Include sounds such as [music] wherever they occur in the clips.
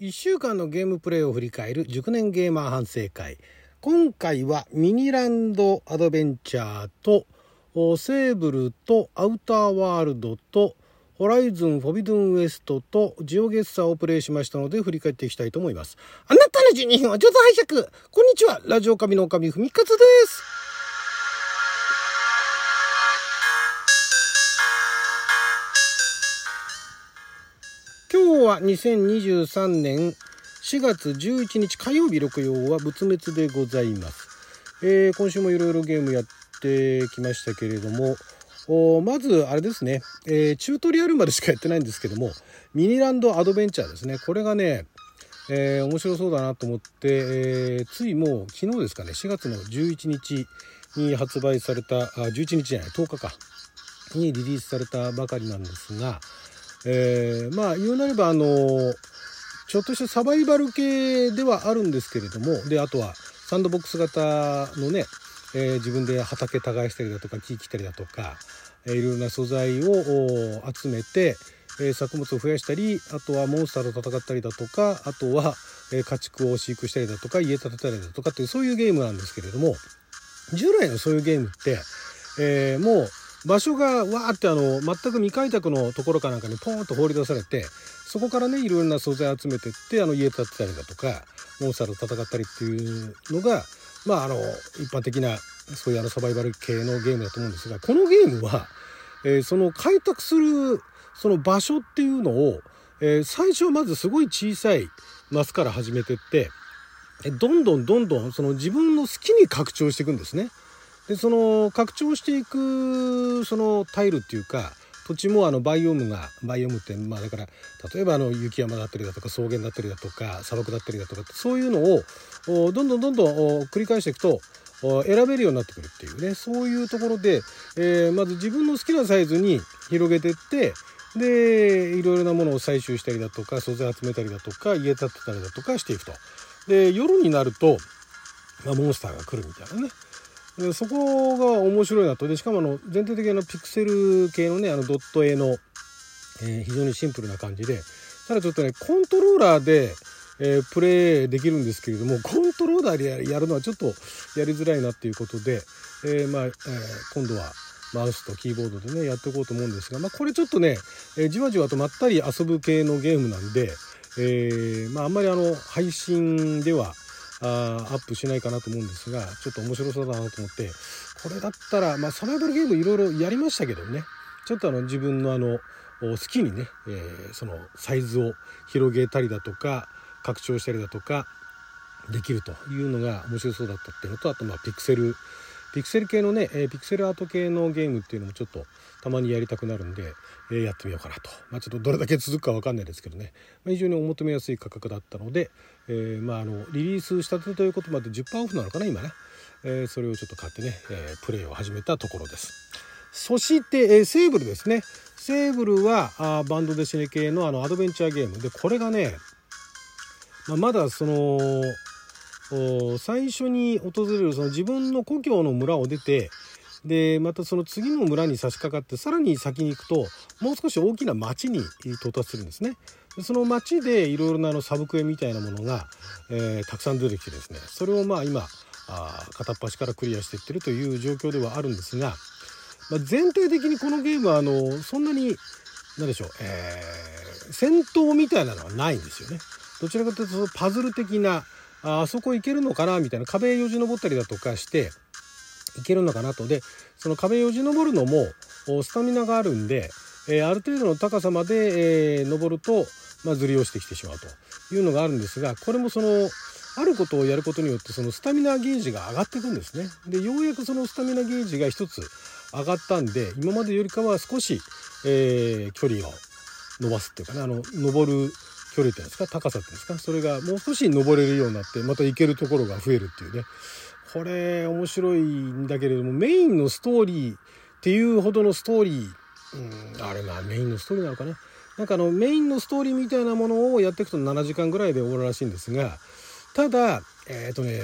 1週間のゲームプレイを振り返る熟年ゲーマー反省会。今回はミニランドアドベンチャーとセーブルとアウターワールドとホライズンフォビドゥンウエストとジオゲッサーをプレイしましたので振り返っていきたいと思います。あなたの12分は上手拝借こんにちは。ラジオ神の神ふみかつです。は2023年4月11日火曜日六曜は仏滅でございます、えー、今週もいろいろゲームやってきましたけれどもおまずあれですね、えー、チュートリアルまでしかやってないんですけどもミニランドアドベンチャーですね。これがねえー、面白そうだなと思って、えー、ついもう昨日ですかね4月の11日に発売されたあ11日じゃない10日かにリリースされたばかりなんですが、えー、まあ言うなればあのちょっとしたサバイバル系ではあるんですけれどもであとはサンドボックス型のね、えー、自分で畑耕したりだとか木切ったりだとか、えー、いろんな素材を集めて、えー、作物を増やしたりあとはモンスターと戦ったりだとかあとは、え家畜を飼育したりだとか家建てたりだとかっていうそういうゲームなんですけれども従来のそういうゲームって、えもう場所がわーってあの全く未開拓のところかなんかにポーンと放り出されてそこからねいろんな素材集めてってあの家建てたりだとかモンスターと戦ったりっていうのがまああの一般的なそういうあのサバイバル系のゲームだと思うんですがこのゲームは、えー、その開拓するその場所っていうのを、え、最初はまずすごい小さいマスから始めてってどんどんどんどんその自分の好きに拡張していくんですね。でその拡張していくそのタイルっていうか土地もあのバイオームがバイオームってまあだから例えばあの雪山だったりだとか草原だったりだとか砂漠だったりだとかそういうのをどんどんどんどん繰り返していくと選べるようになってくるっていうねそういうところで、え、まず自分の好きなサイズに広げてってでいろいろなものを採集したりだとか素材集めたりだとか家建てたりだとかしていくと。で夜になると、まあ、モンスターが来るみたいなねでそこが面白いなと。でしかもあの全体的なピクセル系のねあのドット絵の、えー、非常にシンプルな感じで。ただちょっとねコントローラーで、えー、プレイできるんですけれどもコントローラーでやるのはちょっとやりづらいなっていうことで、えー、まあ、え今度はマウスとキーボードでねやっていこうと思うんですが、まあ、これちょっとね、えじわじわとまったり遊ぶ系のゲームなんで、えまあ、あんまりあの配信ではあアップしないかなと思うんですがちょっと面白そうだなと思ってこれだったら、まあ、サバイバルゲームいろいろやりましたけどね。ちょっとあの自分のあの好きにね、えー、そのサイズを広げたりだとか拡張したりだとかできるというのが面白そうだったっていうのとあとまあピクセル。ピクセル系のね、えー、ピクセルアート系のゲームっていうのもちょっとたまにやりたくなるんで、えー、やってみようかなと、まあ、ちょっとどれだけ続くか分かんないですけどね、まあ、非常にお求めやすい価格だったので、えー、まあ、あのリリースしたてということまで10%オフなのかな今ね、えそれをちょっと買ってね、えプレイを始めたところです。そして、えセーブルですね。セーブルはあバンドデシネ系のあのアドベンチャーゲーム。でこれがね、まあ、まだその最初に訪れるその自分の故郷の村を出てでまたその次の村に差し掛かってさらに先に行くともう少し大きな町に到達するんですね。その町でいろいろなあのサブクエみたいなものが、えー、たくさん出てきてですねそれをまあ今あ片っ端からクリアしていってるという状況ではあるんですが、まあ、全体的にこのゲームはあのそんなに何でしょう、えー、戦闘みたいなのはないんですよね。どちらかというとパズル的なあそこ行けるのかなみたいな壁よじ登ったりだとかしていけるのかなと。でその壁よじ登るのもスタミナがあるんで、えー、ある程度の高さまで、えー、登ると、まあ、ずり落ちてきてしまうと。いうのがあるんですがこれもそのあることをやることによってそのスタミナゲージが上がっていくんですね。でようやくそのスタミナゲージが一つ上がったんで今までよりかは少し、えー、距離を伸ばすっていうかねあの登る距離っていうんですか高さっていうんですかそれがもう少し登れるようになってまた行けるところが増えるっていうね。これ面白いんだけれどもメインのストーリーっていうほどのストーリー、うん、あれまあメインのストーリーなのかな。なんかあのメインのストーリーみたいなものをやっていくと7時間ぐらいで終わるらしいんですがただえっ、ー、とね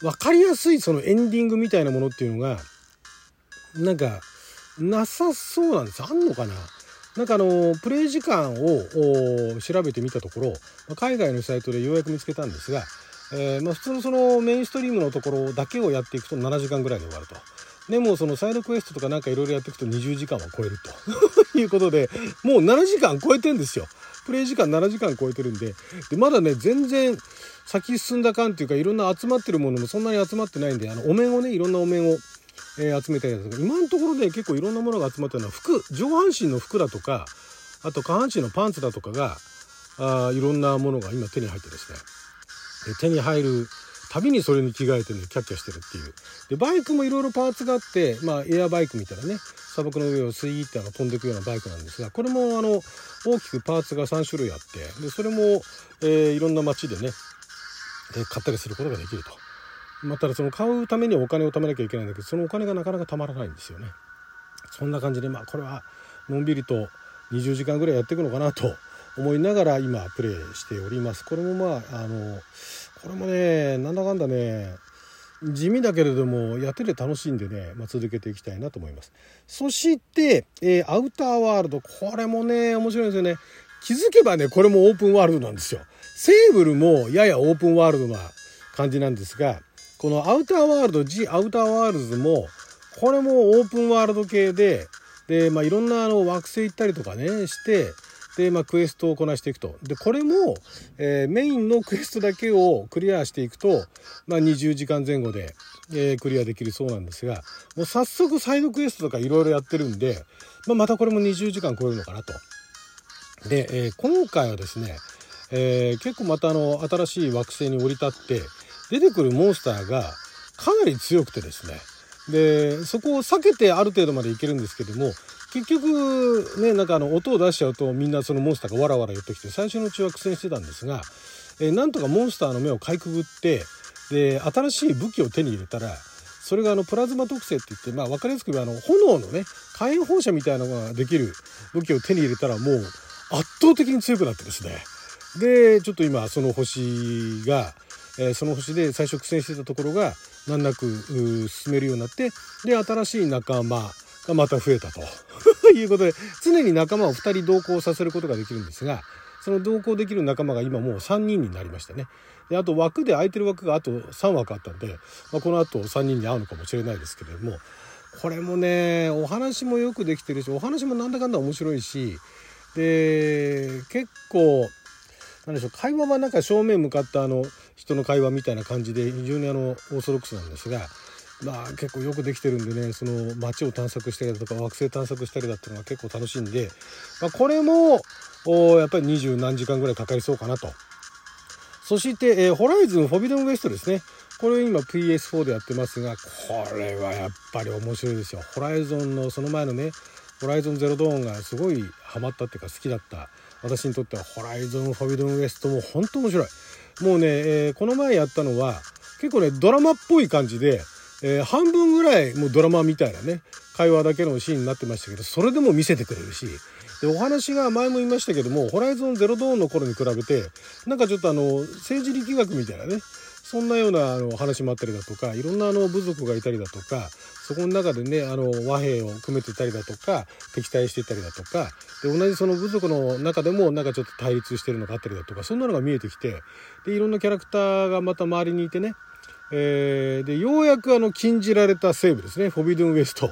分かりやすいそのエンディングみたいなものっていうのがなんかなさそうなんです。あんのかな。なんかあのプレイ時間を調べてみたところ海外のサイトでようやく見つけたんですが、えー、まあ、普通のそのメインストリームのところだけをやっていくと7時間ぐらいで終わると。でもそのサイドクエストとかなんかいろいろやっていくと20時間は超えると [laughs] いうことでもう7時間超えてんですよ。プレイ時間7時間超えてるんででまだね全然先進んだ感っていうかいろんな集まってるものもそんなに集まってないんであのお面をねいろんなお面をえー、集めたりだとか今のところね結構いろんなものが集まってるのは服上半身の服だとかあと下半身のパンツだとかがあいろんなものが今手に入ってですね手に入るたびにそれに着替えてねキャッキャしてるっていうでバイクもいろいろパーツがあってまあエアバイクみたいなね砂漠の上をスイーってあの飛んでいくようなバイクなんですがこれもあの大きくパーツが3種類あってでそれも、え、いろんな街でねで買ったりすることができると。まあ、ただその買うためにお金を貯めなきゃいけないんだけどそのお金がなかなかたまらないんですよね。そんな感じでまあこれはのんびりと20時間ぐらいやっていくのかなと思いながら今プレイしております。これもまああのこれもねなんだかんだね地味だけれどもやってて楽しんでね、まあ、続けていきたいなと思います。そして、えー、アウターワールドこれもね面白いんですよね。気づけばねこれもオープンワールドなんですよ。セーブルもややオープンワールドな感じなんですがこのアウターワールド G アウターワールズもこれもオープンワールド系でで、まあ、いろんなあの惑星行ったりとかねしてで、まあ、クエストをこなしていくとでこれも、えー、メインのクエストだけをクリアしていくと、まあ、20時間前後で、えー、クリアできるそうなんですがもう早速サイドクエストとかいろいろやってるんで、まあ、またこれも20時間超えるのかなと。で、えー、今回はですね、え結構またあの新しい惑星に降り立って出てくるモンスターがかなり強くてですねでそこを避けてある程度までいけるんですけども結局ねなんかあの音を出しちゃうとみんなそのモンスターがわらわら寄ってきて最初のうちは苦戦してたんですが、えなんとかモンスターの目をかいくぐってで新しい武器を手に入れたらそれがあのプラズマ特性って言って、まあ、分かりやすく言えばあの炎のね火炎放射みたいなのができる武器を手に入れたらもう圧倒的に強くなってですね。でちょっと今その星がえその星で最初苦戦してたところが難なく進めるようになってで新しい仲間また増えたと [laughs] いうことで常に仲間を2人同行させることができるんですがその同行できる仲間が今もう3人になりましたね。であと枠で空いてる枠があと3枠あったんで、まあ、この後3人に会うのかもしれないですけれどもこれもねお話もよくできてるしお話もなんだかんだ面白いしで結構なんでしょう会話はなんか正面向かったあの人の会話みたいな感じで非常にあのオーソドックスなんですがまあ結構よくできてるんでねその街を探索したりだとか惑星探索したりだっていうのが結構楽しいんで、まあ、これもやっぱり二十何時間ぐらいかかりそうかなと。そして、えー、ホライズンフォビドンウエストですね。これ今 PS4 でやってますが、これはやっぱり面白いですよ。ホライゾンのその前のね、ホライゾンゼロドーンがすごいハマったっていうか好きだった私にとってはホライゾンフォビドンウエストも本当面白い。もうね、えー、この前やったのは結構ねドラマっぽい感じで、えー、半分ぐらいもうドラマみたいなね会話だけのシーンになってましたけどそれでも見せてくれるしでお話が前も言いましたけども「ホライゾンゼロドーン」の頃に比べてなんかちょっとあの政治力学みたいなねそんなようなあの話もあったりだとかいろんなあの部族がいたりだとかそこの中でねあの和平を組めてたりだとか敵対してたりだとかで同じその部族の中でもなんかちょっと対立してるのがあったりだとかそんなのが見えてきてでいろんなキャラクターがまた周りにいてね、えー、でようやくあの禁じられた西部ですね。フォビドゥンウエスト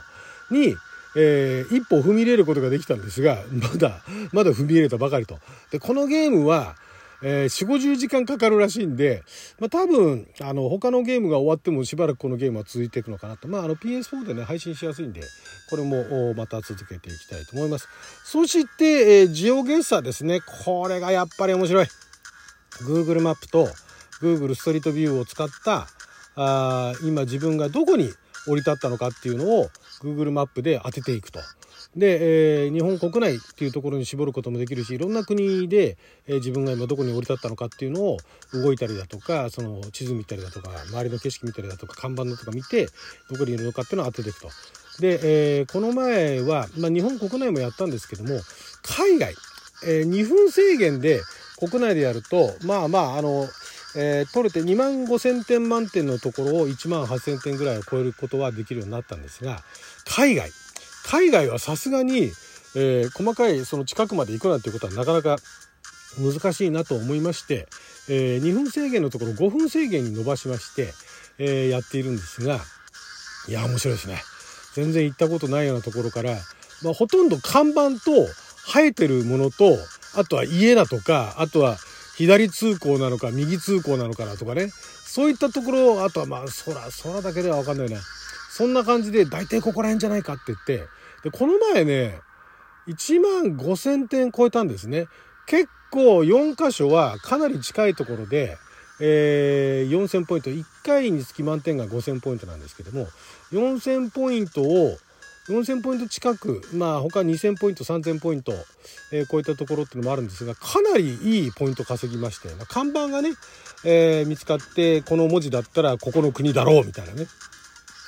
にえー、一歩踏み入れることができたんですがまだまだ踏み入れたばかりと。でこのゲームはえー、4 5 0時間かかるらしいんで、まあ、多分あの他のゲームが終わってもしばらくこのゲームは続いていくのかなと、まあ、あの PS4 でね配信しやすいんでこれもまた続けていきたいと思います。そして、えー、ジオゲッサーですね。これがやっぱり面白い。Google マップと Google ストリートビューを使ったあ今自分がどこに降り立ったのかっていうのを Google マップで当てていくと。で、えー、日本国内っていうところに絞ることもできるしいろんな国で、えー、自分が今どこに降り立ったのかっていうのを動いたりだとかその地図見たりだとか周りの景色見たりだとか看板だとか見てどこにいるのかっていうのを当てていくと。で、えー、この前は、まあ、日本国内もやったんですけども海外、え、2分制限で国内でやるとまあまああのえー、取れて2万5,000点満点のところを1万8,000点ぐらいを超えることはできるようになったんですが海外。海外はさすがにえー、細かいその近くまで行くなんていうことはなかなか難しいなと思いまして、えー、2分制限のところ5分制限に伸ばしまして、えー、やっているんですがいや面白いですね。全然行ったことないようなところから、まあ、ほとんど看板と生えてるものとあとは家だとかあとは左通行なのか右通行なのかなとかね。そういったところあとはまあ空空だけでは分かんないよね。そんな感じで大体ここら辺じゃないかって言って。でこの前ね1万5,000点超えたんですね。結構4箇所はかなり近いところで、えー、4,000ポイント。1回につき満点が5,000ポイントなんですけども4,000ポイントを4,000ポイント近くまあ他2,000ポイント3,000ポイント、えー、超えたところっていうのもあるんですがかなりいいポイント稼ぎまして、まあ、看板がね、えー、見つかってこの文字だったらここの国だろうみたいなね。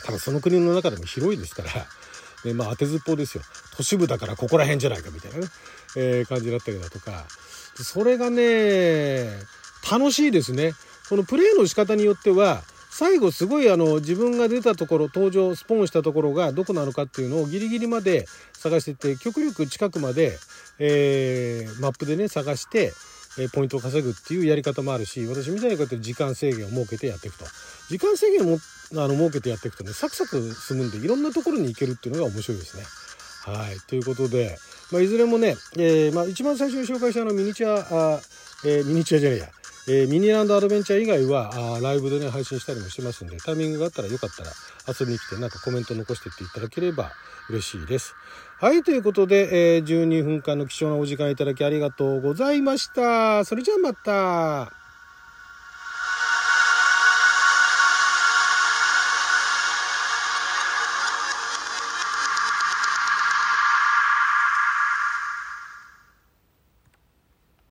ただその国の中でも広いですから、[laughs] でまあ当てずっぽうですよ。都市部だからここら辺じゃないかみたいなね、えー、感じだったりだとか。それがね楽しいですね。このプレーの仕方によっては最後すごいあの自分が出たところ登場スポーンしたところがどこなのかっていうのをギリギリまで探してって極力近くまで、えー、マップでね探してえポイントを稼ぐっていうやり方もあるし私みたいにこうやって時間制限を設けてやっていくと。時間制限をあの設けてやっていくとねサクサク進むんでいろんなところに行けるっていうのが面白いですね。はい。ということで、まあ、いずれもね、えーまあ、一番最初に紹介したあのミニチュアあ、えー、ミニチュアじゃねえや。えー、ミニランドアドベンチャー以外はあライブでね配信したりもしてますんでタイミングがあったらよかったら遊びに来てなんかコメント残してっていただければ嬉しいです。はい、ということで、えー、12分間の貴重なお時間いただきありがとうございました。それじゃあまた。